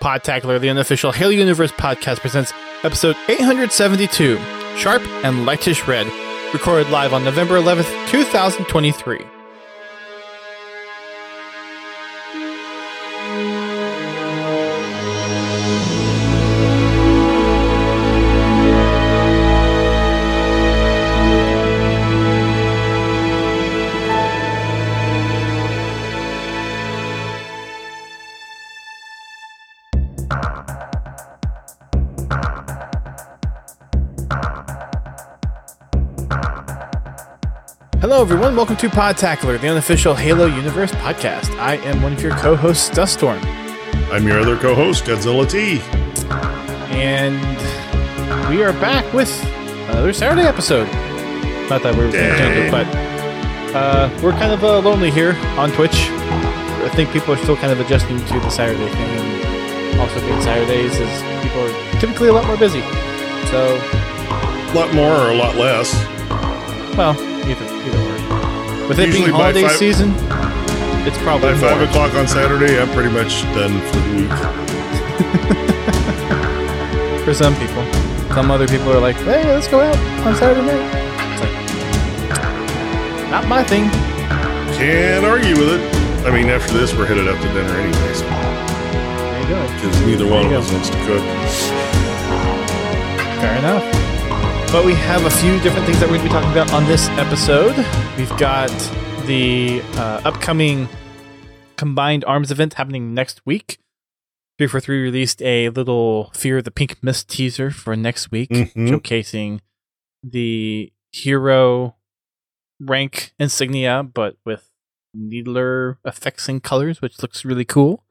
Podtacular, the unofficial Halo Universe podcast, presents episode 872 Sharp and Lightish Red, recorded live on November 11th, 2023. Hello, everyone. Welcome to Podtacular, the unofficial Halo Universe podcast. I am one of your co hosts, Duststorm. I'm your other co-host, Godzilla T. And we are back with another Saturday episode. Not that we're going to change it, but uh, we're kind of uh, lonely here on Twitch. I think people are still kind of adjusting to the Saturday thing. And also being Saturdays is people are typically a lot more busy. So, A lot more or a lot less. well, either, either way. With it being holiday five- season, it's probably By five o'clock on Saturday, I'm pretty much done for the week. for some people. Some other people are like, hey, let's go out on Saturday night. It's like, not my thing. Can't argue with it. I mean, after this, we're headed up to dinner anyways, There you go. because neither one of us wants to cook. Fair enough. But we have a few different things that we're going to be talking about on this episode. We've got the uh, upcoming combined arms event happening next week. 343 released a little Fear of the Pink Mist teaser for next week, Mhm. showcasing the hero rank insignia, but with needler effects and colors, which looks really cool.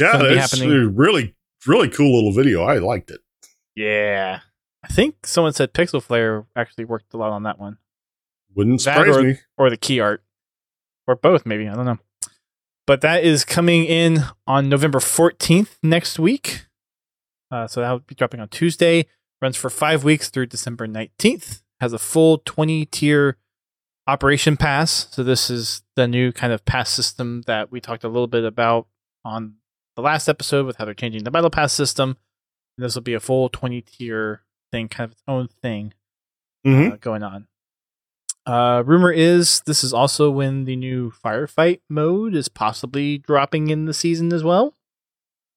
Yeah, that's happening- a really, really cool little video. I liked it. Yeah. I think someone said Pixel Flare actually worked a lot on that one. Wouldn't surprise or- me. or the key art. Or both maybe. I don't know. But that is coming in on november 14th next week. Uh, so that will be dropping on tuesday. Runs for five weeks through december 19th has a full 20 tier operation pass. So this is the new kind of pass system that we talked a little bit about on the last episode with how they're changing the battle pass system. And this will be a full 20 tier thing kind of its own thing Mhm. uh, going on. Uh, rumor is this is also when the new firefight mode is possibly dropping in the season as well.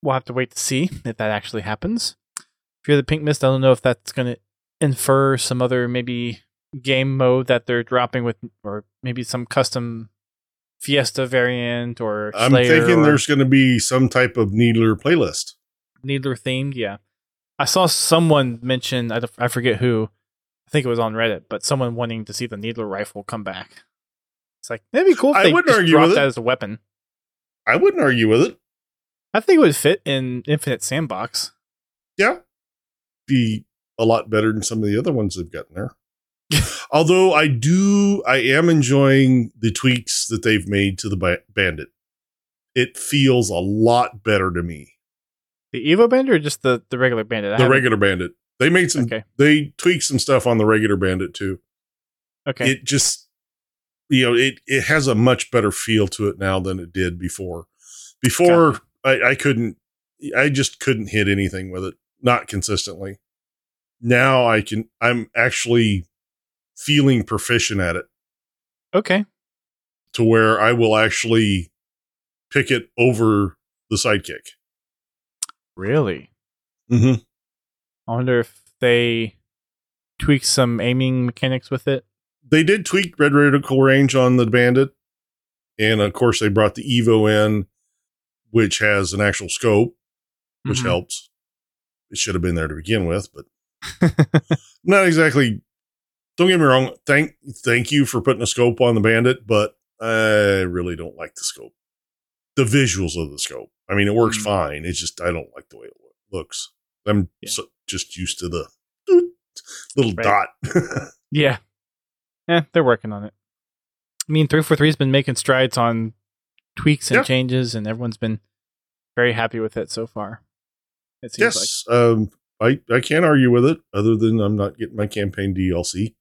We'll have to wait to see if that actually happens. Fear the Pink Mist, I don't know if that's going to infer some other maybe game mode that they're dropping with, or maybe some custom Fiesta variant or I'm thinking or there's going to be some type of Needler playlist. Needler themed. Yeah, I saw someone mention I, I forget who. I think it was on Reddit, but someone wanting to see the Needler rifle come back. It's like that'd be cool if I wouldn't just argue with that it. as a weapon. I wouldn't argue with it. I think it would fit in Infinite Sandbox. Yeah. Be a lot better than some of the other ones they've gotten there. Although I do, I am enjoying the tweaks that they've made to the ba- Bandit. It feels a lot better to me. The Evo Bandit or just the, the regular Bandit? I The haven't- regular Bandit. They made some, Okay. they tweaked some stuff on the regular Bandit too. Okay. It just, you know, it, it has a much better feel to it now than it did before. Before, I, I couldn't, I just couldn't hit anything with it, not consistently. Now I can, I'm actually feeling proficient at it okay. to where I will actually pick it over the sidekick. Really? Mm-hmm. I wonder if they tweak some aiming mechanics with it. They did tweak red reticle range on the bandit. And of course, they brought the Evo in, which has an actual scope, which Mhm. helps. It should have been there to begin with, but not exactly. Don't get me wrong. Thank thank you for putting a scope on the bandit, but I really don't like the scope. The visuals of the scope. I mean, it works Mm. fine. It's just I don't like the way it looks. I'm Yeah. so, just used to the little Right. dot. Yeah. Yeah, they're working on it. I mean, 343's been making strides on tweaks and Yeah. changes, and everyone's been very happy with it so far. It seems like. yes, um, I I can't argue with it. Other than I'm not getting my campaign DLC.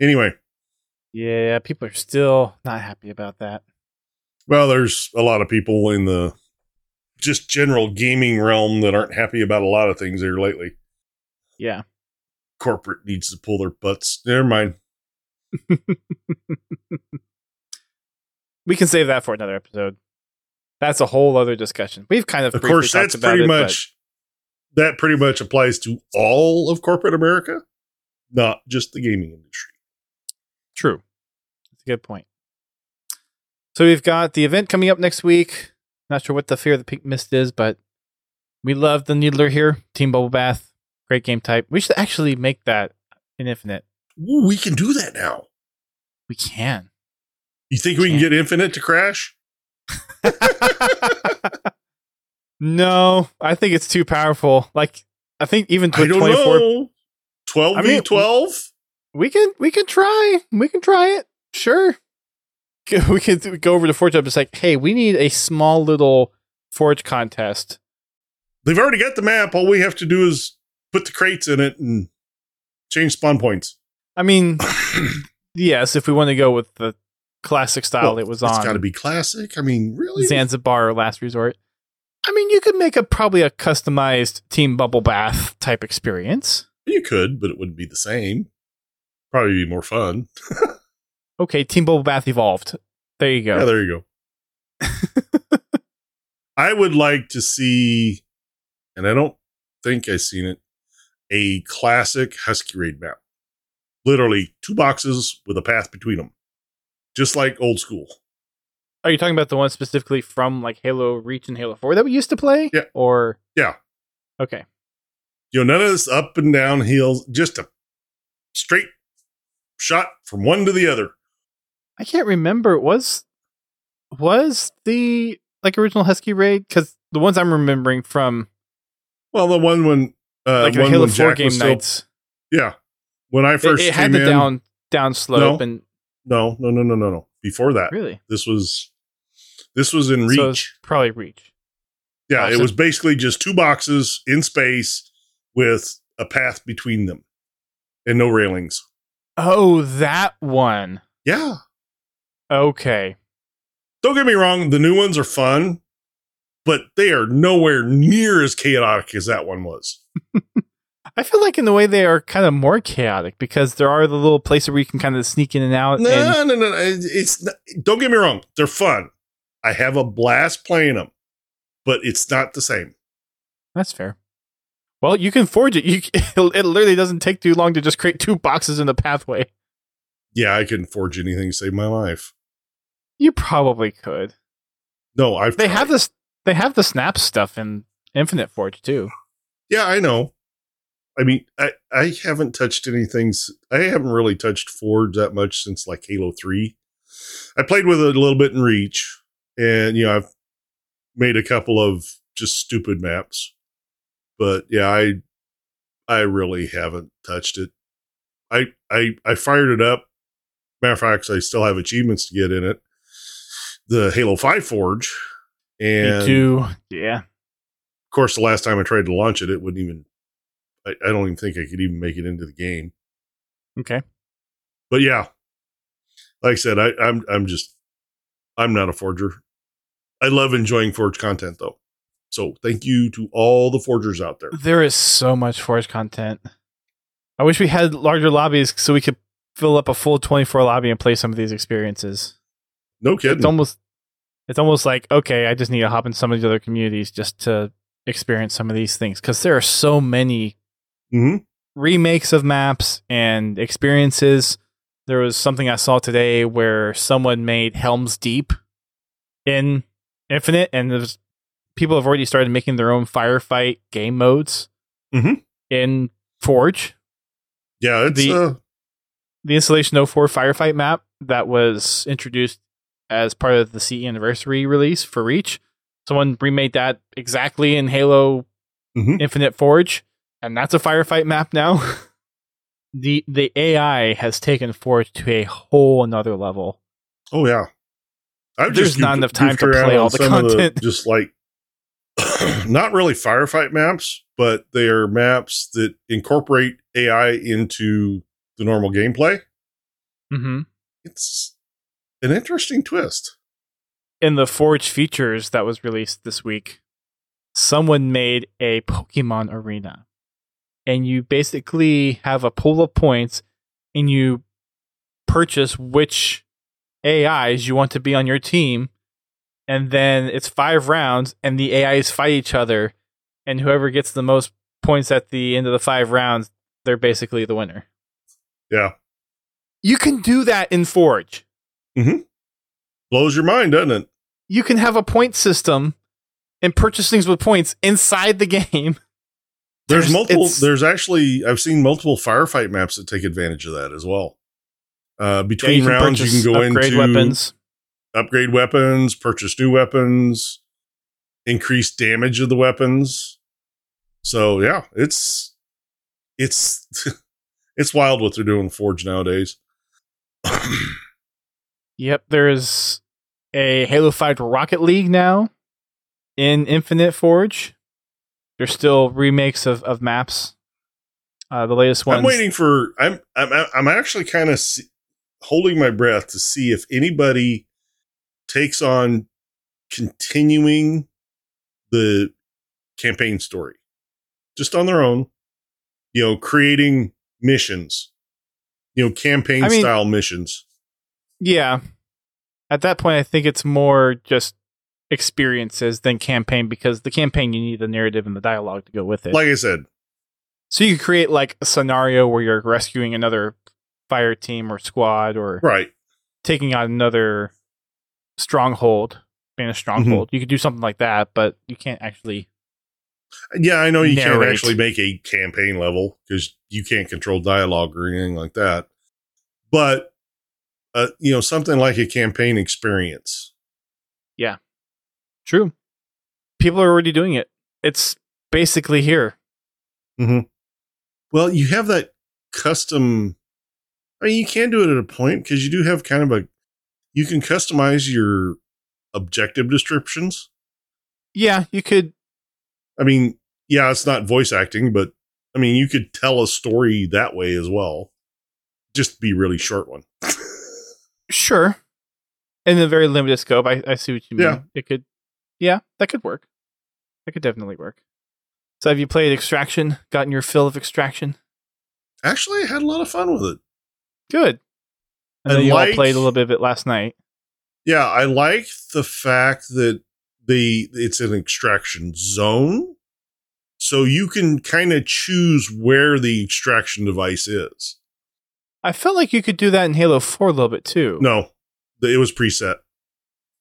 Anyway, Yeah, people are still not happy about that. Well, there's a lot of people in the just general gaming realm that aren't happy about a lot of things here lately. Yeah. Corporate needs to pull their butts. Never mind. we can save that for another episode. That's a whole other discussion. We've kind of Of course, that's pretty it, but- much that pretty much applies to all of corporate America, not just the gaming industry. True. That's a good point. So we've got the event coming up next week. Not sure what the Fear of the Pink Mist is, but we love the Needler here. Team Bubble Bath. Great game type. We should actually make that in Infinite. Ooh, we can do that now. We can. You think we can get Infinite to crash? no, I think it's too powerful. Like I think even I to don't 24 know. 12 I v 12? we can we can try. We can try it. Sure. We could go over to ForgeHub and say, hey, we need a small little Forge contest. They've already got the map. All we have to do is put the crates in it and change spawn points. I mean, yes, if we want to go with the classic style Well, it was It's on got to be classic. I mean, really? Zanzibar or Last Resort. I mean, you could make a probably a customized Team Bubble Bath type experience. You could, but it wouldn't be the same. Probably be more fun. Okay, Team Bubble Bath evolved. There you go. Yeah, there you go. I would like to see, and I don't think I've seen it, a classic Husky Raid map. Literally two boxes with a path between them, just like old school. Are you talking about the one specifically from like Halo Reach and Halo 4 that we used to play? Yeah. Or Yeah. Okay. You know, none of this up and down hills, just a straight shot from one to the other. I can't remember. Was was the like original Husky raid? Because the ones I'm remembering from Well, the one when uh, like the one Halo when Four game still- nights, yeah, when I first it had came the in, down down slope No. and no, no, no, no, no, no. Before that, really this was this was in So Reach. probably Reach. Yeah, it was basically just two boxes in space with a path between them and no railings. Oh, that one. Yeah. Okay. Don't get me wrong, the new ones are fun, but they are nowhere near as chaotic as that one was. I feel like in the way they are kind of more chaotic because there are the little places where you can kind of sneak in and out. No, and no, no, no. It's not, don't get me wrong, they're fun. I have a blast playing them, but it's not the same. that's fair. Well, you can forge it. You it literally doesn't take too long to just create two boxes in the pathway. Yeah, I couldn't forge anything to save my life. You probably could. No, I've They tried. have this. They have the snap stuff in Infinite Forge too. Yeah, I know. I mean, I, I haven't touched anything. I haven't really touched Forge that much since like Halo 3. I played with it a little bit in Reach, and, you know, I've made a couple of just stupid maps. But yeah, I I really haven't touched it. I I I fired it up. Matter of fact, I still have achievements to get in it. The Halo 5 Forge. And Me too. Yeah. of course, the last time I tried to launch it, it wouldn't even. I, I don't even think I could even make it into the game. Okay. But yeah, like I said, I, I'm I'm just I'm not a forger. I love enjoying forge content though. So thank you to all the forgers out there. There is so much Forge content. I wish we had larger lobbies so we could fill up a full 24 lobby and play some of these experiences. No kidding. It's almost it's almost like okay, I just need to hop in some of these other communities just to experience some of these things because there are so many hmm remakes of maps and experiences. There was something I saw today where someone made Helm's Deep in Infinite, and there's people have already started making their own firefight game modes Mhm. in Forge. Yeah, it's The- uh, The Installation 04 firefight map that was introduced as part of the CE anniversary release for Reach. Someone remade that exactly in Halo Mhm. Infinite Forge, and that's a firefight map now. the the AI has taken Forge to a whole another level. oh yeah. I've There's not goofed- enough time to play all the content. just like not really firefight maps, but they are maps that incorporate AI into the normal gameplay. Mm-hmm. It's an interesting twist. In the Forge features that was released this week, someone made a Pokemon arena. And you basically have a pool of points and you purchase which AIs you want to be on your team. And then it's five rounds and the AIs fight each other. And whoever gets the most points at the end of the five rounds, they're basically the winner. Yeah. You can do that in Forge. Blows your mind, doesn't it? You can have a point system and purchase things with points inside the game. There's, There's- multiple. There's actually I've seen multiple firefight maps that take advantage of that as well. Uh, between Yeah, rounds, you can go upgrade into weapons. upgrade weapons, purchase new weapons, increase damage of the weapons. So yeah, it's it's it's wild what they're doing in Forge nowadays. Yep, there's a Halo 5 Rocket League now in Infinite Forge. There's still remakes of, of maps. Uh, the latest one. I'm waiting for. I'm I'm I'm actually kind of holding my breath to see if anybody takes on continuing the campaign story just on their own. You know, creating missions. You know, campaign I mean- style missions. Yeah. At that point, I think it's more just experiences than campaign because the campaign, you need the narrative and the dialogue to go with it. Like I said, so you could create like a scenario where you're rescuing another fire team or squad or right? taking out another stronghold, being a mm-hmm. stronghold. You could do something like that, but you can't actually. Yeah, I know you can't actually make a campaign level because you can't control dialogue or anything like that. But uh, you know, something like a campaign experience. Yeah. True. People are already doing it. It's basically here. Well, you have that custom. I mean, you can do it at a point because you do have kind of a. You can customize your objective descriptions. Yeah, you could. I mean, yeah, it's not voice acting, but I mean, you could tell a story that way as well. Just be really short one. Sure. In a very limited scope, I, I see what you mean. Yeah. It could. Yeah, that could work. That could definitely work. So, have you played Extraction? Gotten your fill of Extraction? Actually, I had a lot of fun with it. Good. I know And you like- all played a little bit of it last night. Yeah, I like the fact that the it's an extraction zone. So you can kind of choose where the extraction device is. I felt like you could do that in Halo 4 a little bit too. No, it was preset.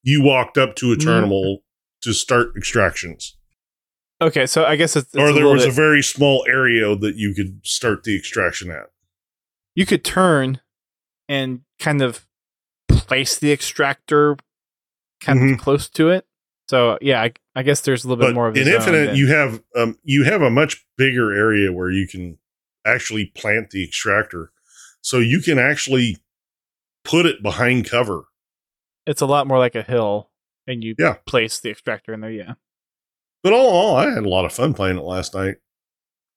You walked up to a Mm. terminal to start extractions. Okay, so I guess it's, it's or there was a very small area that you could start the extraction at. you could turn and kind of place the extractor kind Mhm. of close to it. So yeah, I, I guess there's a little bit more of in Infinite, you have um, you have a much bigger area where you can actually plant the extractor, so you can actually put it behind cover. it's a lot more like a hill, and you Yeah. place the extractor in there. Yeah, But all in all, I had a lot of fun playing it last night.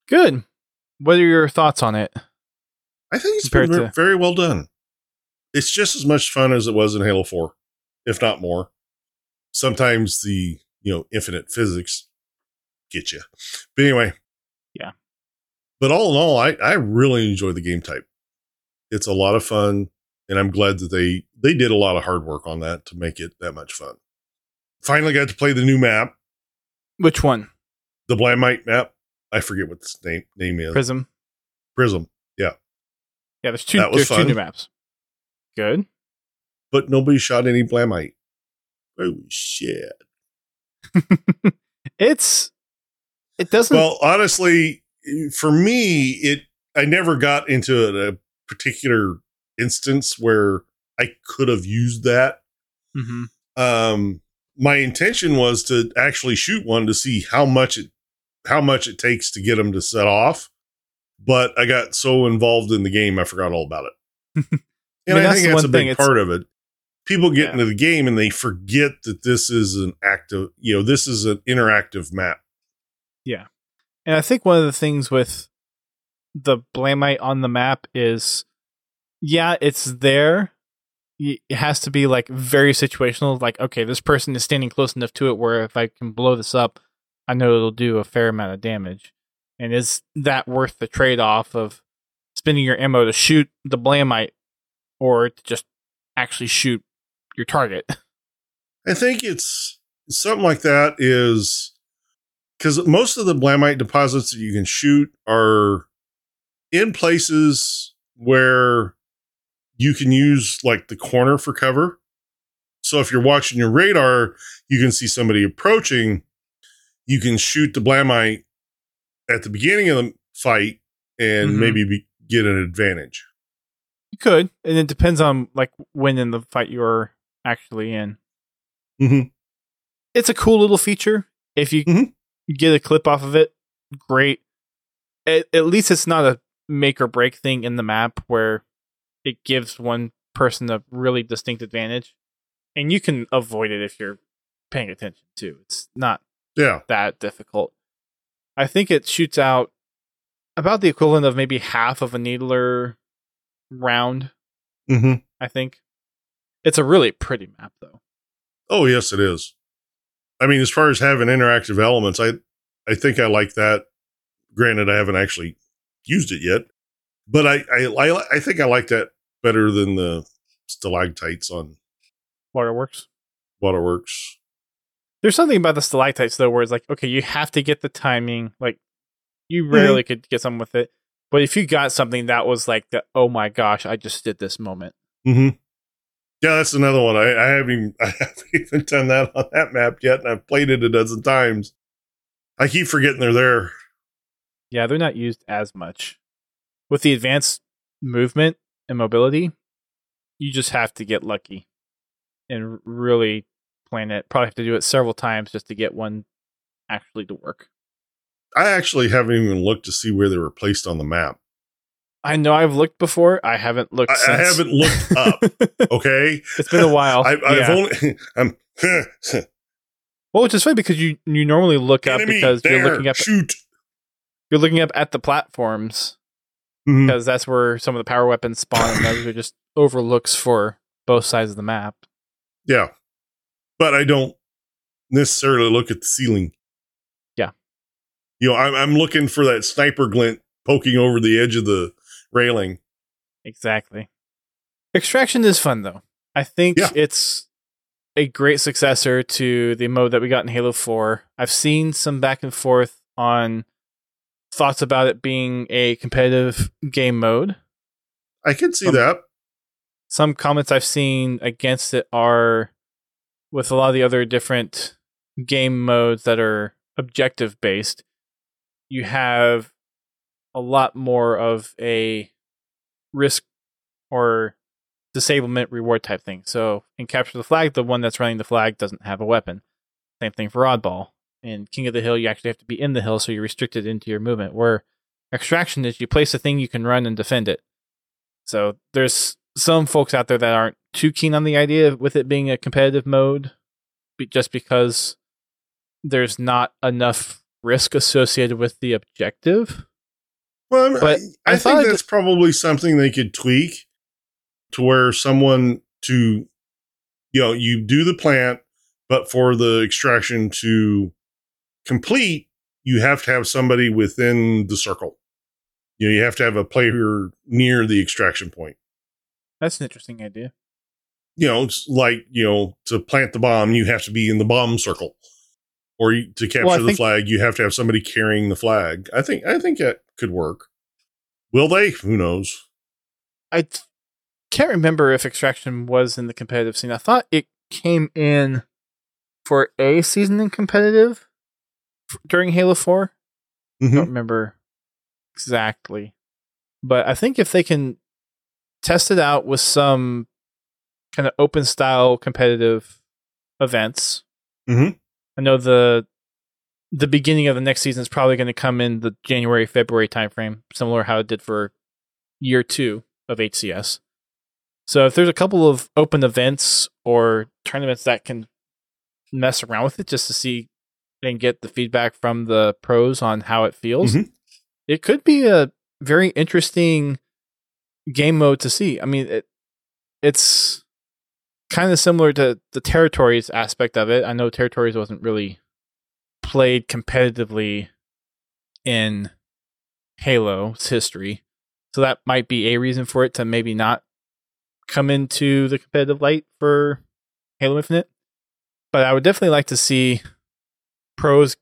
good. What are your thoughts on it? I think it's been to- very well done. It's just as much fun as it was in Halo Four, if not more. Sometimes the you know infinite physics get you, but anyway, Yeah. But all in all, I I really enjoy the game type. It's a lot of fun, and I'm glad that they they did a lot of hard work on that to make it that much fun. Finally, got to play the new map, Which one? the Blamite map. I forget what the name name is. Prism. Prism, Yeah, Yeah. there's two. There's two new maps. Good. but nobody shot any Blamite. Oh shit! it's. It doesn't. Well, honestly, for me, it I never got into a particular instance where I could have used that. Mhm. Um, my intention was to actually shoot one to see how much it how much it takes to get them to set off, but I got so involved in the game I forgot all about it. And mean, I, think that's a big part of it. People get Yeah. into the game and they forget that this is an active, you know, this is an interactive map. Yeah. And I think one of the things with the Blamite on the map is, yeah, it's there. It has to be like very situational. Like, okay, this person is standing close enough to it where if I can blow this up, I know it'll do a fair amount of damage. And is that worth the trade off of spending your ammo to shoot the Blamite or to just actually shoot your target? I think it's something like that is because most of the Blamite deposits that you can shoot are in places where you can use like the corner for cover. So if you're watching your radar, you can see somebody approaching. You can shoot the Blamite at the beginning of the fight and Mhm. maybe be, get an advantage. You could, and it depends on like when in the fight you're actually in. Mhm. It's a cool little feature. If you Mhm. get a clip off of it, great. At, at least it's not a make or break thing in the map where it gives one person a really distinct advantage, and you can avoid it if you're paying attention too. It's not Yeah. that difficult. I think it shoots out about the equivalent of maybe half of a needler round. hmm I think it's a really pretty map, though. Oh yes, it is. I mean, as far as having interactive elements, I I think I like that. Granted, I haven't actually used it yet, but I I I, I think I like that better than the stalactites on Waterworks. Waterworks. There's something about the stalactites though, where it's like, okay, you have to get the timing. Like, you rarely could get something with it, but if you got something that was like the, oh my gosh, I just did this moment. Mm-hmm. Yeah, that's another one. I, I haven't even, I haven't even done that on that map yet, and I've played it a dozen times. I keep forgetting they're there. Yeah, they're not used as much. With the advanced movement and mobility, you just have to get lucky and really plan it. Probably have to do it several times just to get one actually to work. I actually haven't even looked to see where they were placed on the map. I know I've looked before. I haven't looked. I, I haven't looked up. Okay, it's been a while. I, I've Yeah. only. I'm. Well, which is funny because you you normally look up because there. you're looking up Shoot. You're looking up at the platforms Mhm. because that's where some of the power weapons spawn, and those are just overlooks for both sides of the map. Yeah, but I don't necessarily look at the ceiling. Yeah. you know, I'm I'm looking for that sniper glint poking over the edge of the railing. Exactly. Extraction is fun though. I think Yeah. it's a great successor to the mode that we got in Halo 4. I've seen some back and forth on thoughts about it being a competitive game mode. I can see Um, that. some comments I've seen against it are with a lot of the other different game modes that are objective based, you have a lot more of a risk or disablement reward type thing. So in Capture the Flag, the one that's running the flag doesn't have a weapon. Same thing for Oddball. In King of the Hill, you actually have to be in the hill, so you're restricted into your movement. Where Extraction is you place a thing, you can run and defend it. So there's some folks out there that aren't too keen on the idea with it being a competitive mode, just because there's not enough risk associated with the objective. Well, but I, I I think that's probably something they could tweak to where someone to, you know, you do the plant, but for the extraction to complete, you have to have somebody within the circle. You know, you have to have a player near the extraction point. That's an interesting idea. You know, it's like you know, to plant the bomb, you have to be in the bomb circle, or to capture Well, the flag, you have to have somebody carrying the flag. I think I think that could work. Will they? Who knows? I t- can't remember if Extraction was in the competitive scene. I thought it came in for a season in competitive during Halo 4. I Mhm. don't remember exactly. But I think if they can test it out with some kind of open style competitive events, Mhm. I know the the beginning of the next season is probably going to come in the January February timeframe, similar how it did for year two of HCS. So if there's a couple of open events or tournaments that can mess around with it just to see and get the feedback from the pros on how it feels, Mhm. it could be a very interesting game mode to see. I mean, it, it's kind of similar to the territories aspect of it. I know territories wasn't really played competitively in Halo's history. So that might be a reason for it to maybe not come into the competitive light for Halo Infinite. But I would definitely like to see pros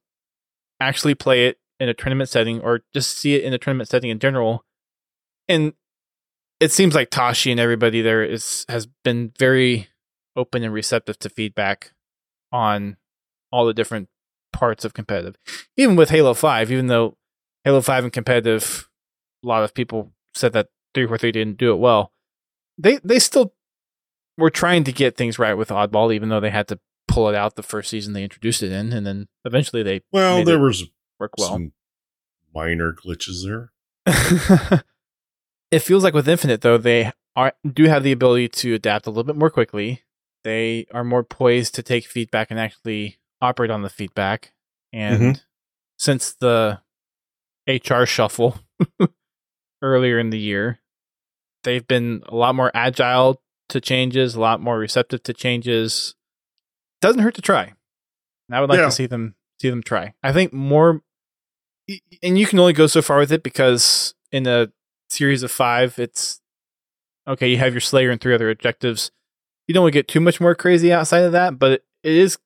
actually play it in a tournament setting or just see it in a tournament setting in general. And it seems like Tashi and everybody there is has been very open and receptive to feedback on all the different parts of competitive. Even with Halo 5, even though Halo 5 and competitive, a lot of people said that 343 didn't do it well. They they still were trying to get things right with Oddball, even though they had to pull it out the first season they introduced it in, and then eventually they well, there was work well. some minor glitches there. it feels like with Infinite though they are do have the ability to adapt a little bit more quickly. They are more poised to take feedback and actually operate on the feedback. And Mhm. since the HR shuffle earlier in the year, they've been a lot more agile to changes, a lot more receptive to changes. Doesn't hurt to try. And I would like Yeah. to see them see them try. I think more and you can only go so far with it because in a series of five, it's okay. You have your Slayer and three other objectives. You don't want to get too much more crazy outside of that, but it is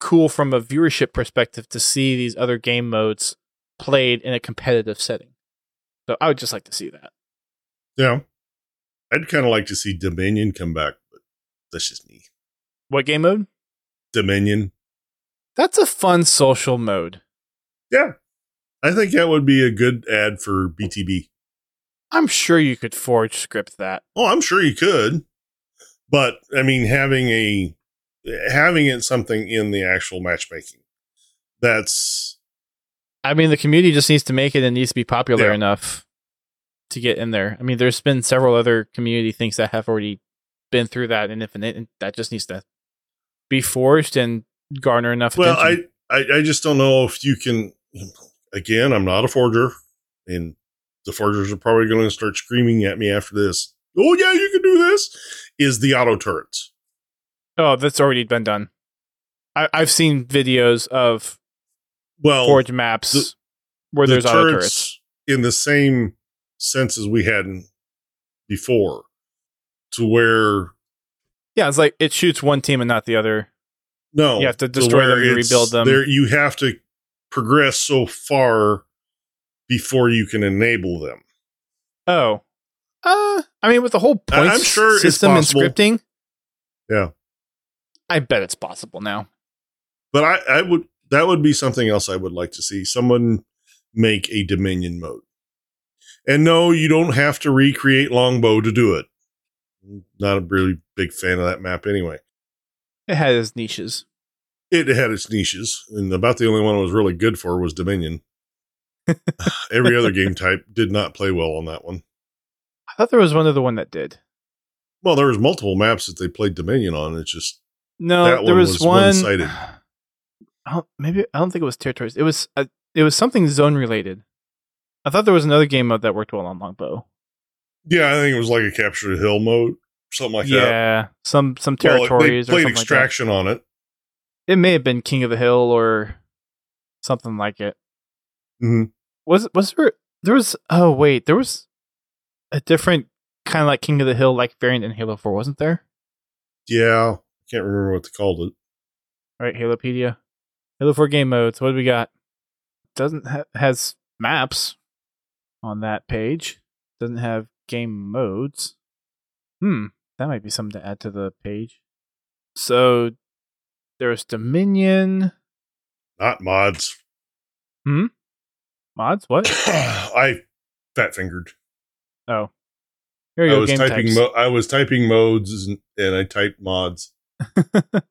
cool from a viewership perspective to see these other game modes played in a competitive setting. So I would just like to see that. Yeah. I'd kind of like to see Dominion come back, but that's just me. What game mode? Dominion. That's a fun social mode. Yeah. I think that would be a good ad for BTB. I'm sure you could forge script that. Oh, I'm sure you could. But I mean having a having it something in the actual matchmaking. That's I mean, the community just needs to make it and needs to be popular Yeah. enough to get in there. I mean, there's been several other community things that have already been through that and if that just needs to be forged and garner enough well, attention. I, I I just don't know if you can again, I'm not a forger and the forgers are probably going to start screaming at me after this. Oh yeah, you can do this. Is the auto turrets. oh, that's already been done. I, I've seen videos of Well, forge maps the- where the there's auto turrets. in the same sense as we had before, to where Yeah, it's like it shoots one team and not the other. no, You have to destroy them and rebuild them. There, you have to progress so far before you can enable them. Oh, uh, I mean, with the whole I- I'm sure system and scripting, Yeah, I bet it's possible now. but I, I would that would be something else I would like to see someone make a Dominion mode. And no, you don't have to recreate Longbow to do it. Not a really big fan of that map anyway. It has niches. it had its niches, and about the only one it was really good for was Dominion. Every other game type did not play well on that one. I thought there was one other one that did. Well, there was multiple maps that they played Dominion on. It's just No, there one was, was one. one-sided. I don't, maybe I don't think it was territories. It was uh, it was something zone related. I thought there was another game mode that worked well on Longbow. Yeah, I think it was like a capture the hill mode, something like that. yeah, some some Well, territories they or played something extraction on it. like that. It may have been King of the Hill or something like it. Mhm. Was was there there was oh wait there was a different kind of like King of the Hill like variant in Halo Four wasn't there? Yeah, I can't remember what they called it. All right, Halopedia, Halo Four game modes. What do we got? Doesn't ha- has maps on that page. Doesn't have game modes. Hmm, that might be something to add to the page. So there's Dominion Not mods. Hmm? Mods. What? I fat fingered. Oh, here you I go. was Game typing. Mo- I was typing modes, and, and I typed mods. the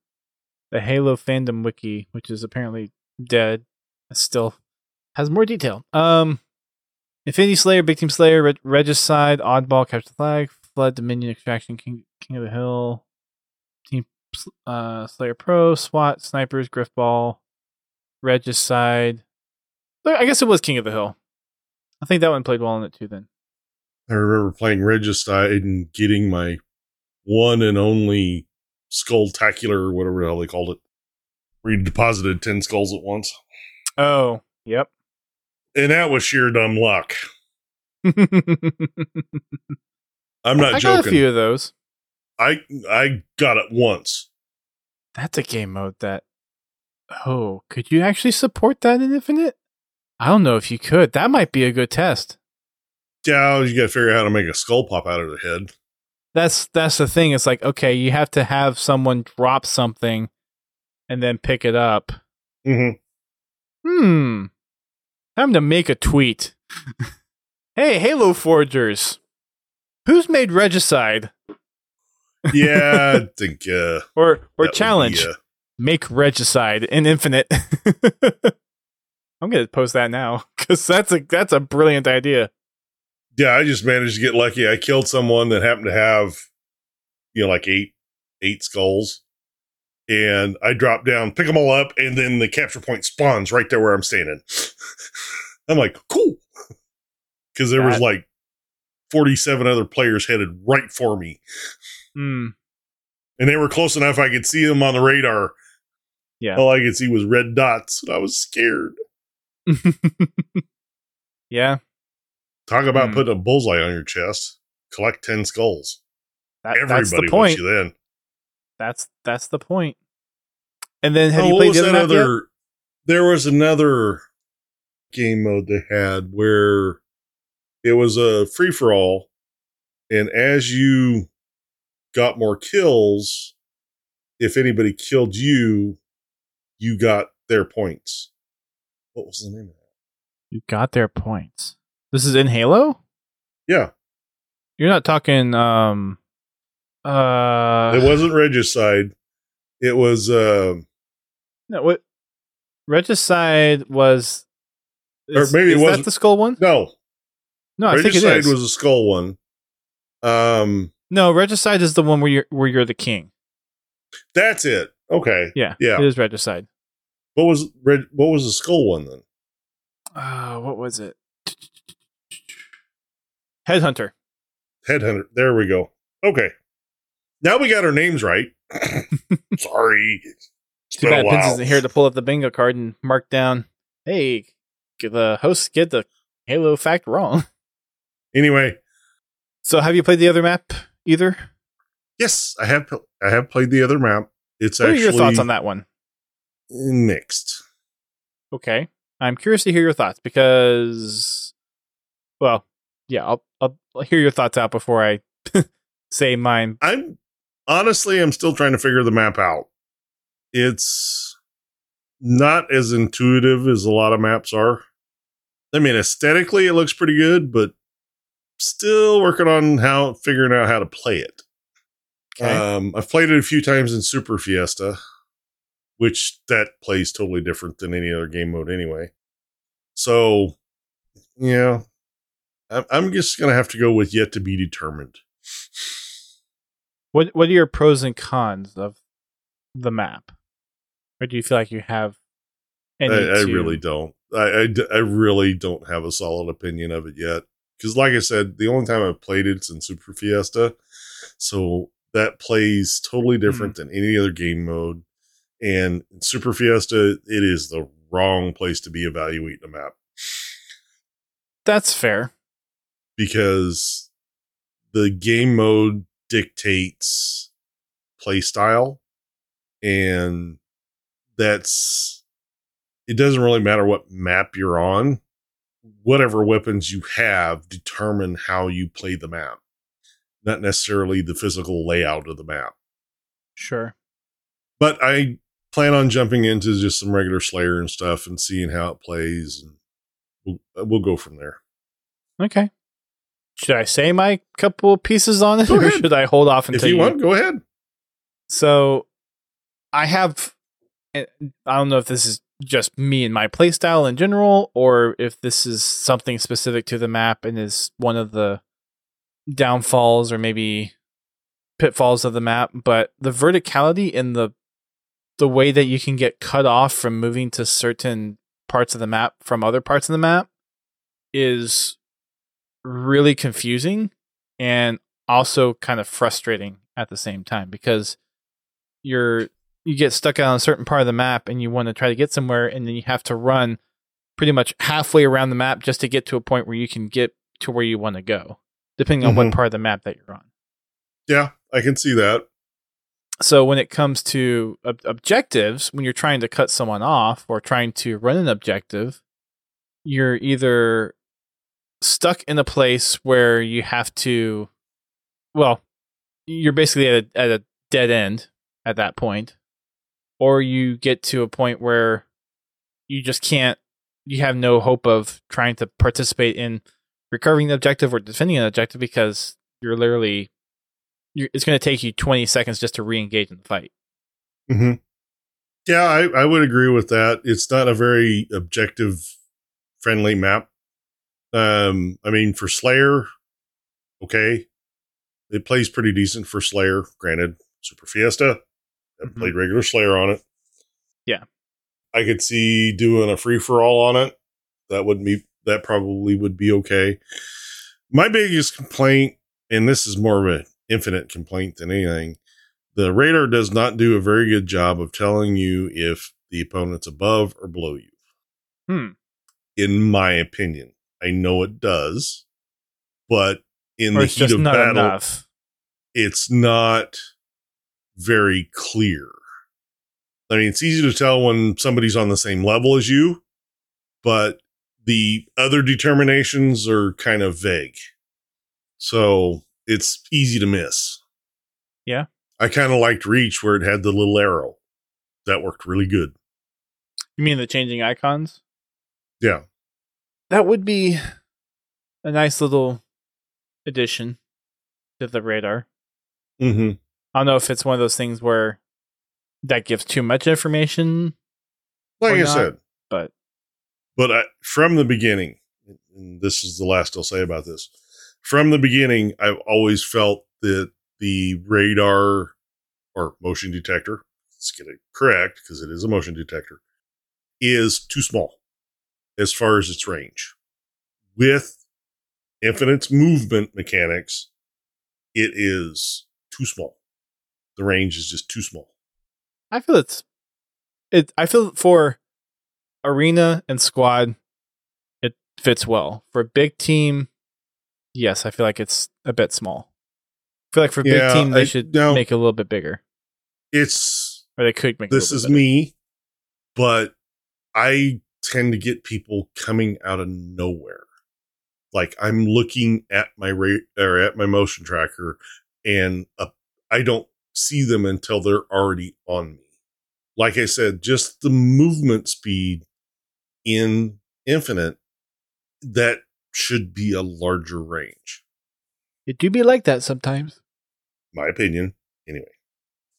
Halo fandom wiki, which is apparently dead, still has more detail. Um, Infinity Slayer, Big Team Slayer, Reg- Regicide, Oddball, Capture the Flag, Flood, Dominion, Extraction, King, King of the Hill, Team uh, Slayer Pro, SWAT, Snipers, Griffball, Regicide. I guess it was King of the Hill. I think that one played well in it too. Then I remember playing Regicide and getting my one and only Skulltacular or whatever the hell they called it. where you deposited 10 skulls at once. Oh, yep. And that was sheer dumb luck. I'm not I joking. got a few of those. I I got it once. That's a game mode that. Oh, could you actually support that in Infinite? I don't know if you could. That might be a good test. Yeah, you got to figure out how to make a skull pop out of the head. That's that's the thing. It's like okay, you have to have someone drop something, and then pick it up. Mm-hmm. Hmm. Time to make a tweet. hey, Halo Forgers. Who's made Regicide? Yeah, I think uh, Or or that be, challenge. uh, Make Regicide in Infinite. I'm gonna post that now because that's a that's a brilliant idea. yeah, I just managed to get lucky. I killed someone that happened to have, you know, like eight eight skulls, and I drop down, pick them all up, and then the capture point spawns right there where I'm standing. I'm like, cool, because there was like 47 other players headed right for me, Hmm. and they were close enough I could see them on the radar. Yeah. All I could see was red dots, and I was scared. yeah. Talk about Hmm. putting a bullseye on your chest. Collect 10 skulls. That, Everybody that's the wants point. you then. That's that's the point. And then have Oh, you played was the other other? There was another game mode they had where it was a free for all, and as you got more kills, if anybody killed you, you got their points. What was the name of that? You got their points. This is in Halo? Yeah, You're not talking um uh it wasn't Regicide. It was uh, No, what Regicide was Or maybe it is that wasn't- the skull one? no. No, I think it Regicide was a skull one. Um, no, Regicide is the one where you're where you're the king. that's it. Okay. Yeah. Yeah. It is Regicide. What was Reg- what was the skull one then? Uh what was it? Headhunter. Headhunter. There we go. Okay. Now we got our names right. Sorry. It's Too bad Pins isn't here to pull up the bingo card and mark down. Hey, the host get the Halo fact wrong. Anyway, So, have you played the other map either? yes, I have I have played the other map. It's What are your thoughts on that one? mixed. Okay, I'm curious to hear your thoughts because, well, yeah, I'll I'll, I'll hear your thoughts out before I say mine. I'm honestly I'm still trying to figure the map out. It's not as intuitive as a lot of maps are. I mean, aesthetically it looks pretty good, but still working on how figuring out how to play it. Okay. Um, I've played it a few times in Super Fiesta, which that plays totally different than any other game mode anyway. So, yeah, I'm, I'm just gonna have to go with yet to be determined. What What are your pros and cons of the map? Or do you feel like you have any? I, I really don't. I I really don't have a solid opinion of it yet. Because, like I said, the only time I've played it's in Super Fiesta, so that plays totally hmm. different than any other game mode. And in Super Fiesta, it is the wrong place to be evaluating a map That's fair. because the game mode dictates play style, and that's it doesn't really matter what map you're on. Whatever weapons you have determine how you play the map, not necessarily the physical layout of the map. Sure. But I plan on jumping into just some regular Slayer and stuff and seeing how it plays, and we'll, we'll go from there. Okay. Should I say my couple pieces on it, Go or ahead. should I hold off If until you want, go ahead. So, I have. Eh, I don't know if this is just me and my playstyle in general, or if this is something specific to the map and is one of the downfalls or maybe pitfalls of the map. But the verticality in the the way that you can get cut off from moving to certain parts of the map from other parts of the map is really confusing and also kind of frustrating at the same time because you're you get stuck on a certain part of the map and you want to try to get somewhere, and then you have to run pretty much halfway around the map just to get to a point where you can get to where you want to go, depending on Mhm. what part of the map that you're on. Yeah, I can see that. So when it comes to ob- objectives, when you're trying to cut someone off or trying to run an objective, you're either stuck in a place where you have to, well, you're basically at a, at a dead end at that point, or you get to a point where you just can't, you have no hope of trying to participate in recovering the objective or defending an objective because you're literally you're, it's going to take you 20 seconds just to re-engage in the fight. hmm Yeah, I, I would agree with that. It's not a very objective friendly map. Um, I mean, for Slayer, okay, it plays pretty decent for Slayer. Granted, Super Fiesta, I've Mhm. played regular Slayer on it. Yeah. I could see doing a free for all on it. That would be that probably would be okay. My biggest complaint, and this is more of an infinite complaint than anything, the radar does not do a very good job of telling you if the opponent's above or below you. Hmm. In my opinion, I know it does, but in Or the heat of not battle, enough. it's not very clear. I mean, it's easy to tell when somebody's on the same level as you, but the other determinations are kind of vague. So it's easy to miss. Yeah. I kind of liked Reach where it had the little arrow. That worked really good. You mean the changing icons? Yeah. That would be a nice little addition to the radar. Mm-hmm. I don't know if it's one of those things where that gives too much information, Like I not, said, but but I, from the beginning, and this is the last I'll say about this. From the beginning, I've always felt that the radar or motion detector, let's get it correct because it is a motion detector, is too small as far as its range. With Infinite's movement mechanics, it is too small. The range is just too small. I feel it's it. I feel for arena and squad, it fits well. For a big team, yes, I feel like it's a bit small. I feel like for a Yeah, big team, they I- should no. make it a little bit bigger, It's or they could make. it a this is better. me, but I tend to get people coming out of nowhere. Like I'm looking at my rate or at my motion tracker, and uh, I don't see them until they're already on me. Like I said, just the movement speed in Infinite that should be a larger range. It do be like that sometimes. My opinion. Anyway,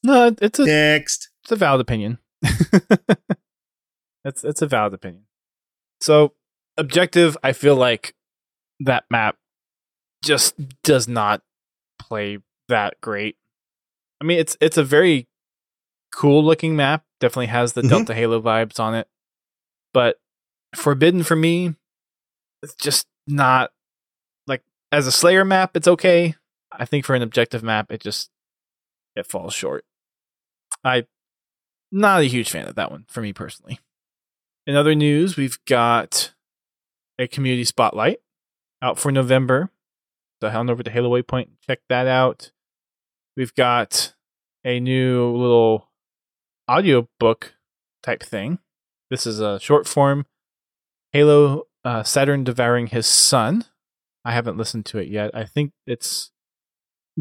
No, it's a next. it's a valid opinion. it's it's a valid opinion. So objective, I feel like that map just does not play that great. I mean, it's it's a very cool looking map. Definitely has the Mhm. Delta Halo vibes on it, but Forbidden for me, it's just not like as a Slayer map. It's okay. I think for an objective map, it just it falls short. I not a huge fan of that one for me personally. In other news, we've got a community spotlight out for November. So head on over to Halo Waypoint check that out. We've got a new little audiobook type thing. This is a short form Halo uh, Saturn devouring his son. I haven't listened to it yet. I think it's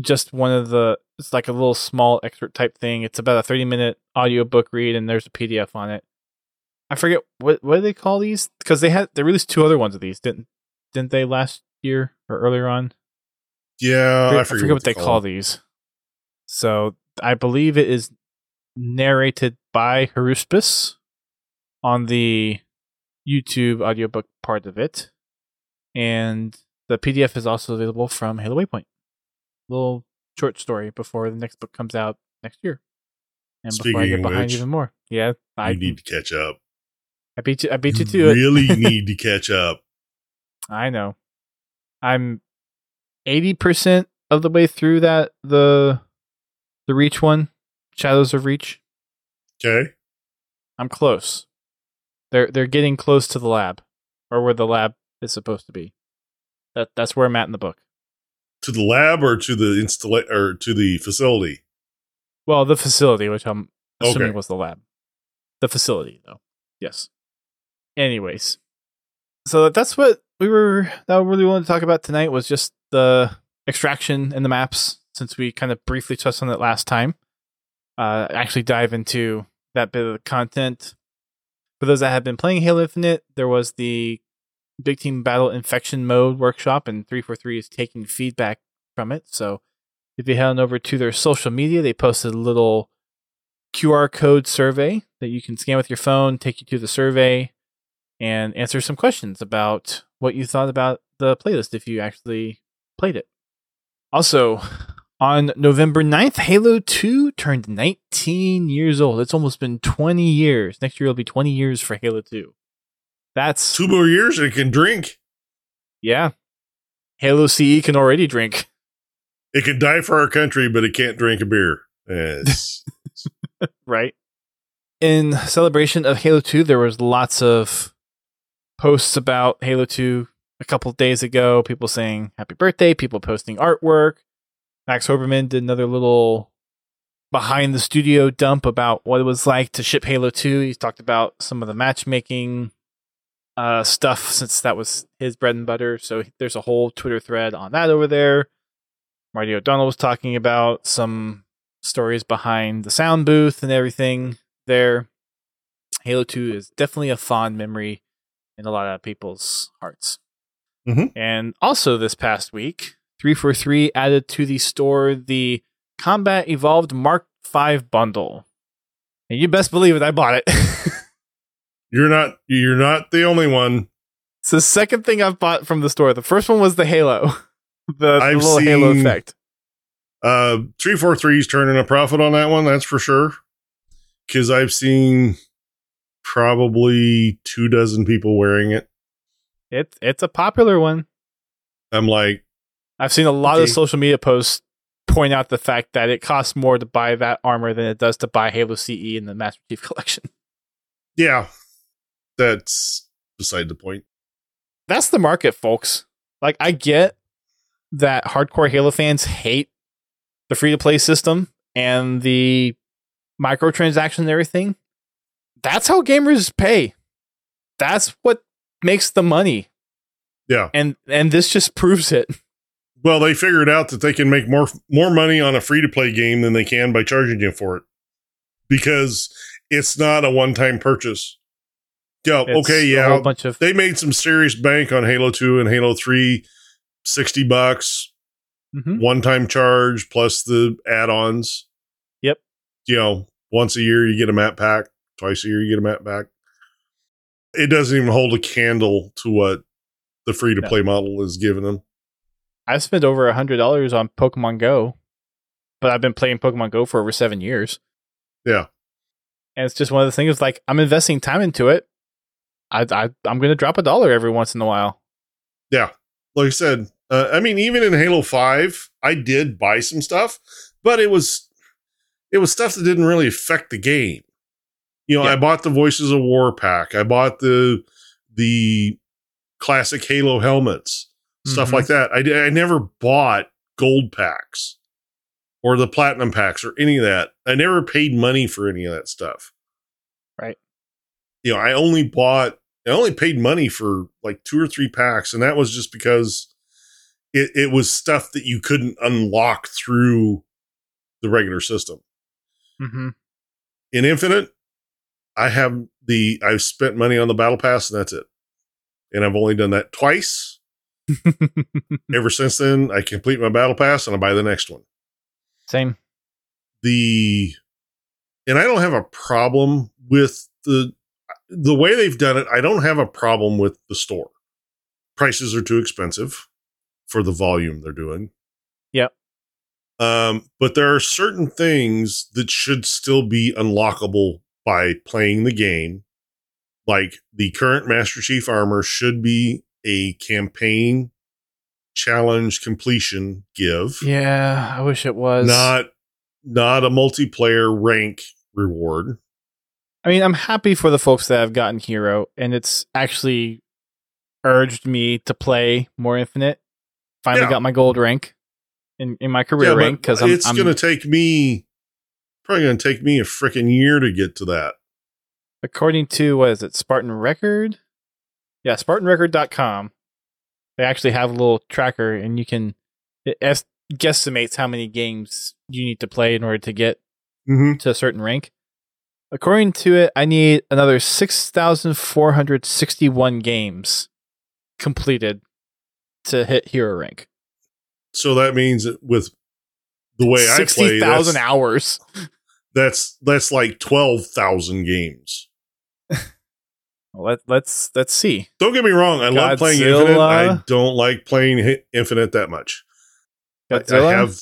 just one of the it's like a little small excerpt type thing. It's about a 30 minute audiobook read and there's a PDF on it. I forget what what do they call these because they had they released two other ones of these didn't didn't they last year or earlier on? Yeah, I I forget, forget, what they call them. these. So I believe it is narrated by Haruspis on the YouTube audiobook part of it. And the PDF is also available from Halo Waypoint. Little short story before the next book comes out next year. And before I get behind which, even more. Yeah. I You need to catch up. I beat you I beat you, you to it. really need to catch up. I know. I'm eighty percent of the way through that the the Reach one, Shadows of Reach. Okay. I'm close. They're they're getting close to the lab, or where the lab is supposed to be. That that's where I'm at in the book. To the lab or to the installa- or to the facility? Well, the facility, which I'm assuming Okay. was the lab. The facility, though. Yes. Anyways, so that's what we were that we really wanted to talk about tonight was just the extraction and the maps. Since we kind of briefly touched on it last time, uh, actually dive into that bit of content. For those that have been playing Halo Infinite, there was the Big Team Battle Infection Mode workshop, and 343 is taking feedback from it. So if you head on over to their social media, they posted a little QR code survey that you can scan with your phone, take you to the survey, and answer some questions about what you thought about the playlist if you actually played it. Also, on November 9th, Halo 2 turned 19 years old. It's almost been 20 years. Next year will be 20 years for Halo 2. That's, Two more years it can drink. yeah. Halo CE can already drink. It can die for our country, but it can't drink a beer. Yes. right? In celebration of Halo 2, there was lots of posts about Halo 2 a couple days ago. People saying happy birthday, people posting artwork. Max Hoberman did another little behind the studio dump about what it was like to ship Halo 2. He talked about some of the matchmaking uh, stuff since that was his bread and butter. So there's a whole Twitter thread on that over there. Marty O'Donnell was talking about some stories behind the sound booth and everything there. Halo 2 is definitely a fond memory in a lot of people's hearts. Mhm. And also this past week, 343 added to the store the Combat Evolved Mark V bundle. And you best believe it, I bought it. you're not you're not the only one. it's the second thing I've bought from the store. The first one was the Halo, the, the little Halo effect. Uh, three four three is turning a profit on that one. That's for sure. Because I've seen probably two dozen people wearing it. It's it's a popular one. I'm like, I've seen a lot of social media posts point out the fact that it costs more to buy that armor than it does to buy Halo CE in the Master Chief Collection. yeah, that's beside the point. That's the market, folks. Like, I get that hardcore Halo fans hate the free to play system and the microtransactions and everything. That's how gamers pay. That's what makes the money. Yeah. And and this just proves it. Well, they figured out that they can make more more money on a free to play game than they can by charging you for it because it's not a one time purchase. Yeah, It's okay, yeah, bunch of they made some serious bank on Halo Two and Halo Three, sixty bucks Mhm. one time charge plus the add ons. Yep. You know, once a year you get a map pack, twice a year you get a map back. It doesn't even hold a candle to what the free to play model is giving them. I've spent over a hundred dollars on Pokemon Go, but I've been playing Pokemon Go for over seven years. Yeah. and it's just one of the things. Like I'm investing time into it. I, I I'm going to drop a dollar every once in a while. Yeah. Like I said, uh, I mean, even in Halo 5, I did buy some stuff, but it was it was stuff that didn't really affect the game. You know, Yeah. I bought the Voices of War pack. I bought the the classic Halo helmets, stuff Mhm. like that. I I never bought gold packs or the platinum packs or any of that. I never paid money for any of that stuff. Right. You know, I only bought I only paid money for like two or three packs, and that was just because it, it was stuff that you couldn't unlock through the regular system. Mm-hmm. In Infinite, I have the I've spent money on the battle pass, and that's it. And I've only done that twice. Ever since then, I complete my battle pass and I buy the next one. Same. The and I don't have a problem with the the way they've done it. I don't have a problem with the store. Prices are too expensive for the volume they're doing. Yep. Um, but there are certain things that should still be unlockable by playing the game. Like the current Master Chief armor should be a campaign challenge completion give Yeah, I wish it was. not not a multiplayer rank reward I mean, I'm happy for the folks that have gotten Hero, and it's actually urged me to play more Infinite. Finally Yeah. got my gold rank in, in my career Yeah, rank because I'm, it's I'm going to take me probably going to take me a freaking year to get to that. according to what is it, Spartan Record? Yeah, SpartanRecord.com. They actually have a little tracker, and you can it es- guesstimates how many games you need to play in order to get Mm-hmm. to a certain rank. According to it, I need another 6,461 games completed to hit hero rank. So that means that with the way I play, 60,000 hours. that's that's like twelve thousand games. Let, let's let's see. Don't get me wrong, I love playing Infinite. I don't like playing Infinite that much. I- I Godzilla have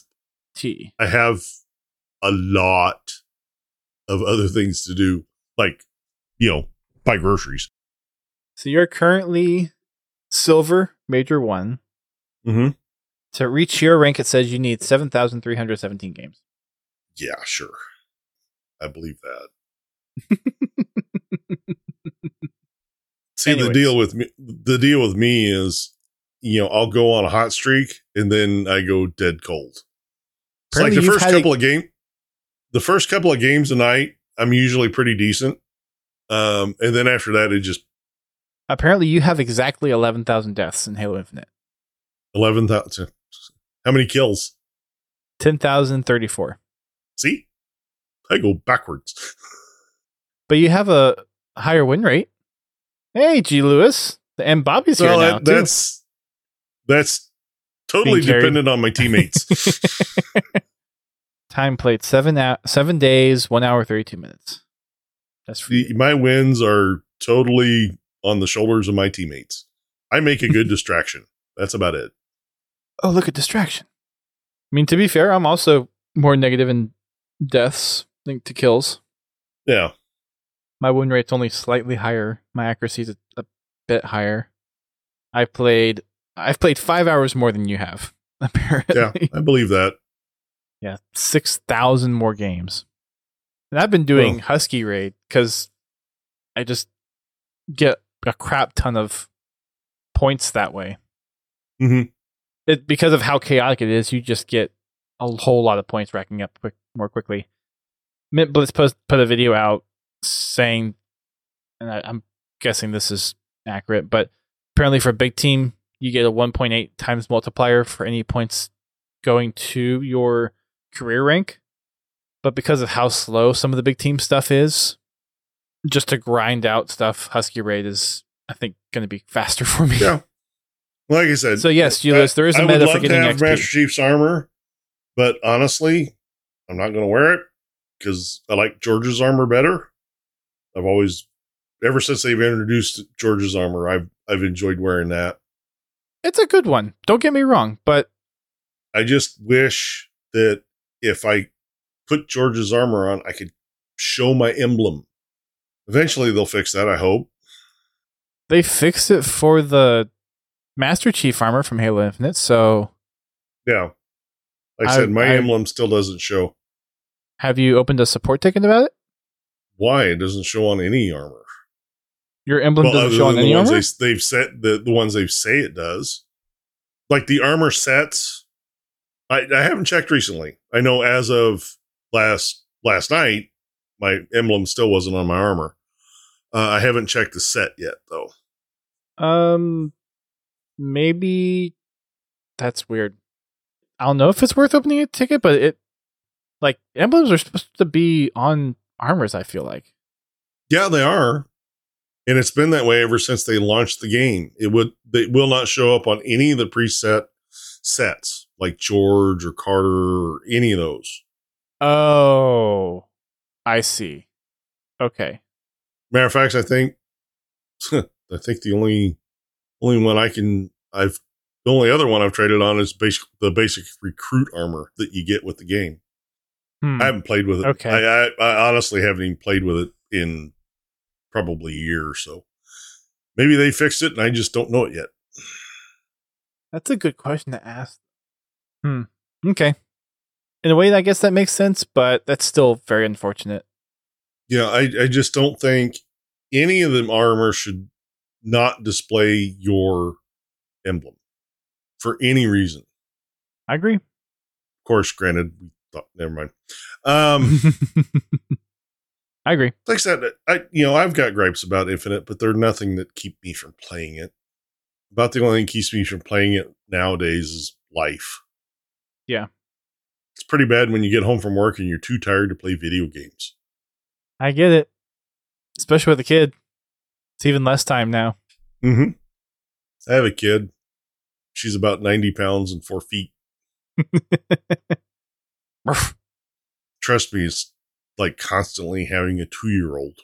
T. I have a lot of other things to do, like you know, buy groceries. So you're currently silver major 1. Mm-hmm. To reach your rank it says you need 7,317 games. Yeah, sure, I believe that. See, Anyways. the deal with me, the deal with me is, you know, I'll go on a hot streak and then I go dead cold. It's like the first had a- couple of game, the first couple of games a night, I'm usually pretty decent. Um, and then after that, it just Apparently you have exactly 11,000 deaths in Halo Infinite. eleven thousand. How many kills? 10,034. See, I go backwards. But you have a higher win rate. Hey, G. Lewis. And Bobby's here Well, now. that- that's that's totally dependent on my teammates. Time played seven seven days, one hour, 32 minutes. That's. The- my wins are totally on the shoulders of my teammates. I make a good distraction. That's about it. Oh, look at distraction. I mean, to be fair, I'm also more negative in deaths linked to kills. Yeah. My win rate's only slightly higher. My accuracy's a, a bit higher. I've played. I've played five hours more than you have. Apparently, Yeah. I believe that. yeah, six thousand more games. And I've been doing Well. Husky raid because I just get a crap ton of points that way. Mhm. It because of how chaotic it is. You just get a whole lot of points racking up quick, more quickly. Mint Blitz post, put a video out saying, and I, I'm guessing this is accurate, but apparently for a big team, you get a 1.8 times multiplier for any points going to your career rank. But because of how slow some of the big team stuff is, just to grind out stuff, Husky Raid is, I think, going to be faster for me. Yeah. Like I said. So yes, Julius, there is a I meta would for love to getting have XP. Master Chief's armor, but honestly, I'm not going to wear it because I like George's armor better. I've always, ever since they've introduced George's armor, I've I've enjoyed wearing that. It's a good one. Don't get me wrong, but I just wish that if I put George's armor on, I could show my emblem. Eventually, they'll fix that. I hope. they fixed it for the Master Chief armor from Halo Infinite. So, Yeah. Like I, I- said, my I- emblem still doesn't show. have you opened a support ticket about it? Why it doesn't show on any armor? Your emblem Well, doesn't show on any the ones armor. they, they've set the the ones they say it does. Like the armor sets, I, I haven't checked recently. I know as of last last night, my emblem still wasn't on my armor. Uh, I haven't checked the set yet, though. Um, maybe that's weird. I don't know if it's worth opening a ticket, but it like emblems are supposed to be on armors. I feel like. Yeah, they are, and it's been that way ever since they launched the game. It would they will not show up on any of the preset sets like George or Carter or any of those. Oh, I see. Okay. Matter of fact, I think I think the only only one I can I've the only other one I've traded on is basic the basic recruit armor that you get with the game. Hmm. I haven't played with it. Okay. I, I, I honestly haven't even played with it in probably a year or so. Maybe they fixed it and I just don't know it yet. That's a good question to ask. Hmm. Okay. In a way, I guess that makes sense, but that's still very unfortunate. Yeah, I, I just don't think any of them armor should not display your emblem for any reason. I agree. Of course, granted, we thought never mind. Um I agree. like I said, I you know, I've got gripes about Infinite, but they're nothing that keep me from playing it. About the only thing keeps me from playing it nowadays is life. Yeah. It's pretty bad when you get home from work and you're too tired to play video games. I get it. Especially with a kid. It's even less time now. Mm-hmm. I have a kid. She's about 90 pounds and four feet. Trust me, it's like constantly having a two year old.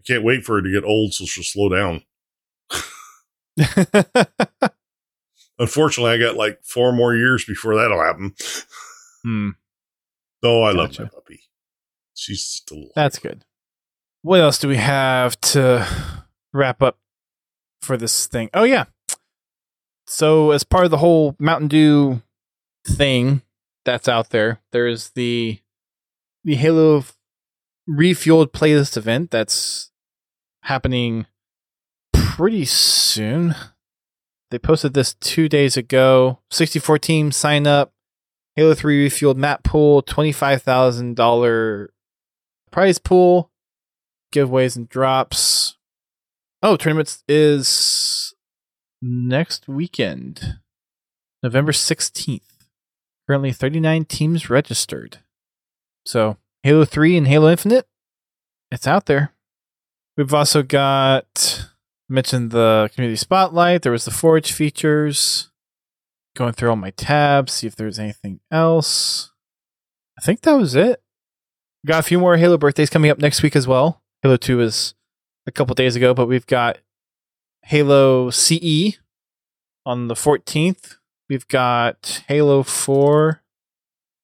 I can't wait for her to get old so she'll slow down. Unfortunately, I got like four more years before that'll happen. hmm. Though I love Gotcha. my puppy. She's just a little. That's good. What else do we have to wrap up for this thing? Oh yeah. So as part of the whole Mountain Dew thing that's out there, there's the the Halo refueled playlist event that's happening pretty soon. They posted this two days ago. 64 teams sign up. Halo 3 refueled map pool, $25,000 prize pool, giveaways and drops. Oh, tournaments is next weekend, November 16th. Currently 39 teams registered. So, Halo 3 and Halo Infinite, it's out there. We've also got mentioned the community spotlight. There was the forge features. Going through all my tabs, see if there's anything else. I think that was it. Got a few more Halo birthdays coming up next week as well. Halo 2 is a couple days ago, but we've got Halo CE on the 14th. We've got Halo 4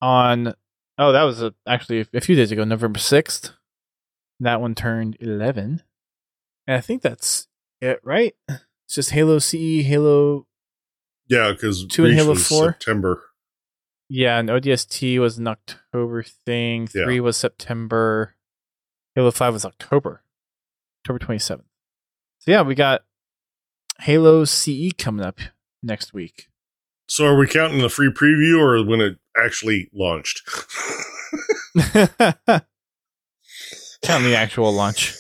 on oh, that was a, actually a few days ago, November 6th. That one turned 11. And I think that's it, right? It's just Halo CE, Halo yeah, because Two and Halo 4? September. Yeah, and ODST was an October thing. Yeah. Three was September. Halo Five was October, October twenty seventh. So yeah, we got Halo CE coming up next week. So are we counting the free preview or when it actually launched? Count the actual launch,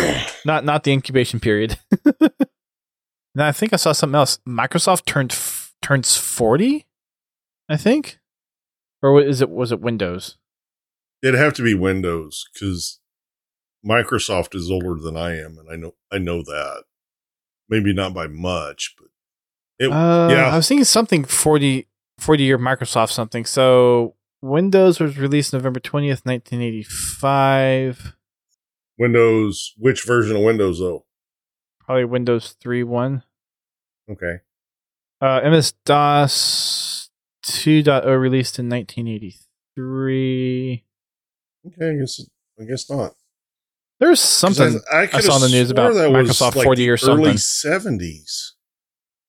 not not the incubation period. now I think I saw something else. Microsoft turned f- turns forty, I think, or wa- is it was it Windows? It'd have to be Windows because Microsoft is older than I am, and I know I know that. Maybe not by much, but it, Uh, yeah. I was thinking something 40, 40 year Microsoft something. So Windows was released November 20th, 1985. Windows. Which version of Windows though? Probably Windows 3 1. Okay, Uh, MS DOS 2.0 released in 1983. okay. I guess I guess not. There's something. I, coulda saw in the news about Microsoft like 40 or something. Early seventies.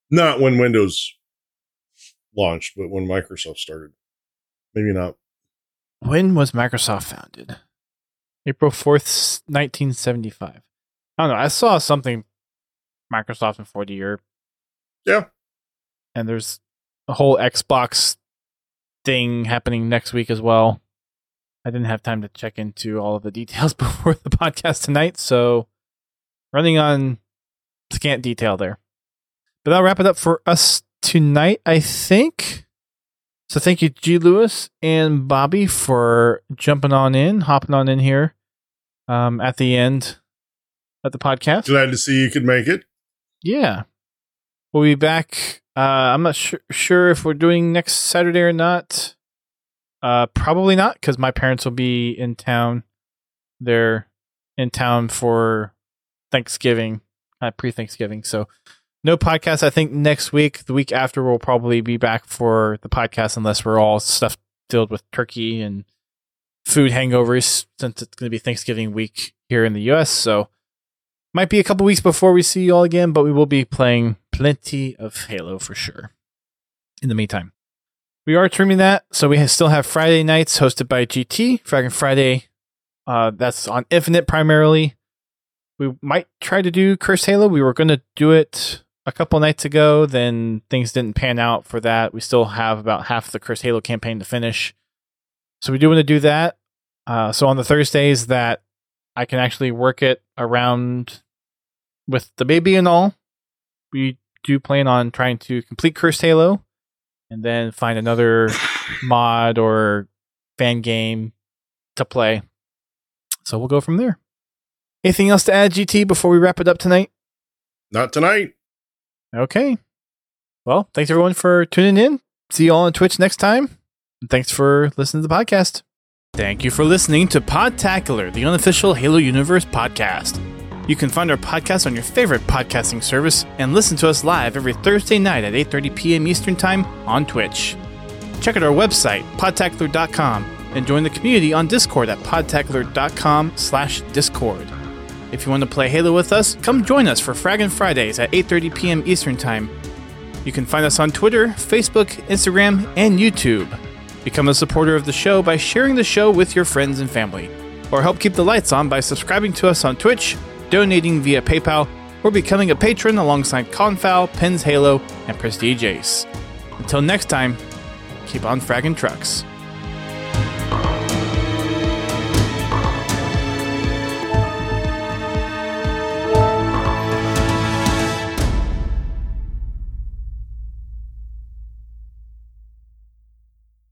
Not when Windows launched, but when Microsoft started. Maybe not. When was Microsoft founded? April 4th, 1975. I don't know. I saw something Microsoft in 40 year Yeah. and there's a whole Xbox thing happening next week as well. I didn't have time to check into all of the details before the podcast tonight, so running on scant detail there. But that'll wrap it up for us tonight, I think. So thank you, G. Lewis and Bobby, for jumping on in, hopping on in here um, at the end of the podcast. Glad to see you could make it. Yeah. We'll be back. Uh, I'm not sure sure if we're doing next Saturday or not. Uh, probably not because my parents will be in town. They're in town for Thanksgiving, uh, pre Thanksgiving. So no podcast. I think next week, the week after, we'll probably be back for the podcast unless we're all stuffed filled with turkey and food hangovers since it's going to be Thanksgiving week here in the U.S. So might be a couple weeks before we see you all again, but we will be playing plenty of Halo for sure. In the meantime, we are trimming that, so we still have Friday nights hosted by GT, Fragging Friday Uh, that's on Infinite primarily. We might try to do Cursed Halo. We were going to do it a couple nights ago, then things didn't pan out for that. We still have about half the Cursed Halo campaign to finish. So we do want to do that. Uh, so on the Thursdays that I can actually work it around with the baby and all, we do plan on trying to complete Cursed Halo and then find another mod or fan game to play. So we'll go from there. Anything else to add, GT, before we wrap it up tonight? Not tonight. Okay. Well, thanks everyone for tuning in. See you all on Twitch next time. And thanks for listening to the podcast. Thank you for listening to Podtacular, the unofficial Halo Universe podcast. You can find our podcast on your favorite podcasting service and listen to us live every Thursday night at 8:30 p.m. Eastern Time on Twitch. Check out our website, podtacular.com, and join the community on Discord at podtacular.com/discord. If you want to play Halo with us, come join us for Fraggin' Fridays at 8:30 p.m. Eastern Time. You can find us on Twitter, Facebook, Instagram, and YouTube. Become a supporter of the show by sharing the show with your friends and family, or help keep the lights on by subscribing to us on Twitch, donating via PayPal, or becoming a patron alongside Confal, Pins Halo, and Prestige Ace. Until next time, keep on fragging trucks.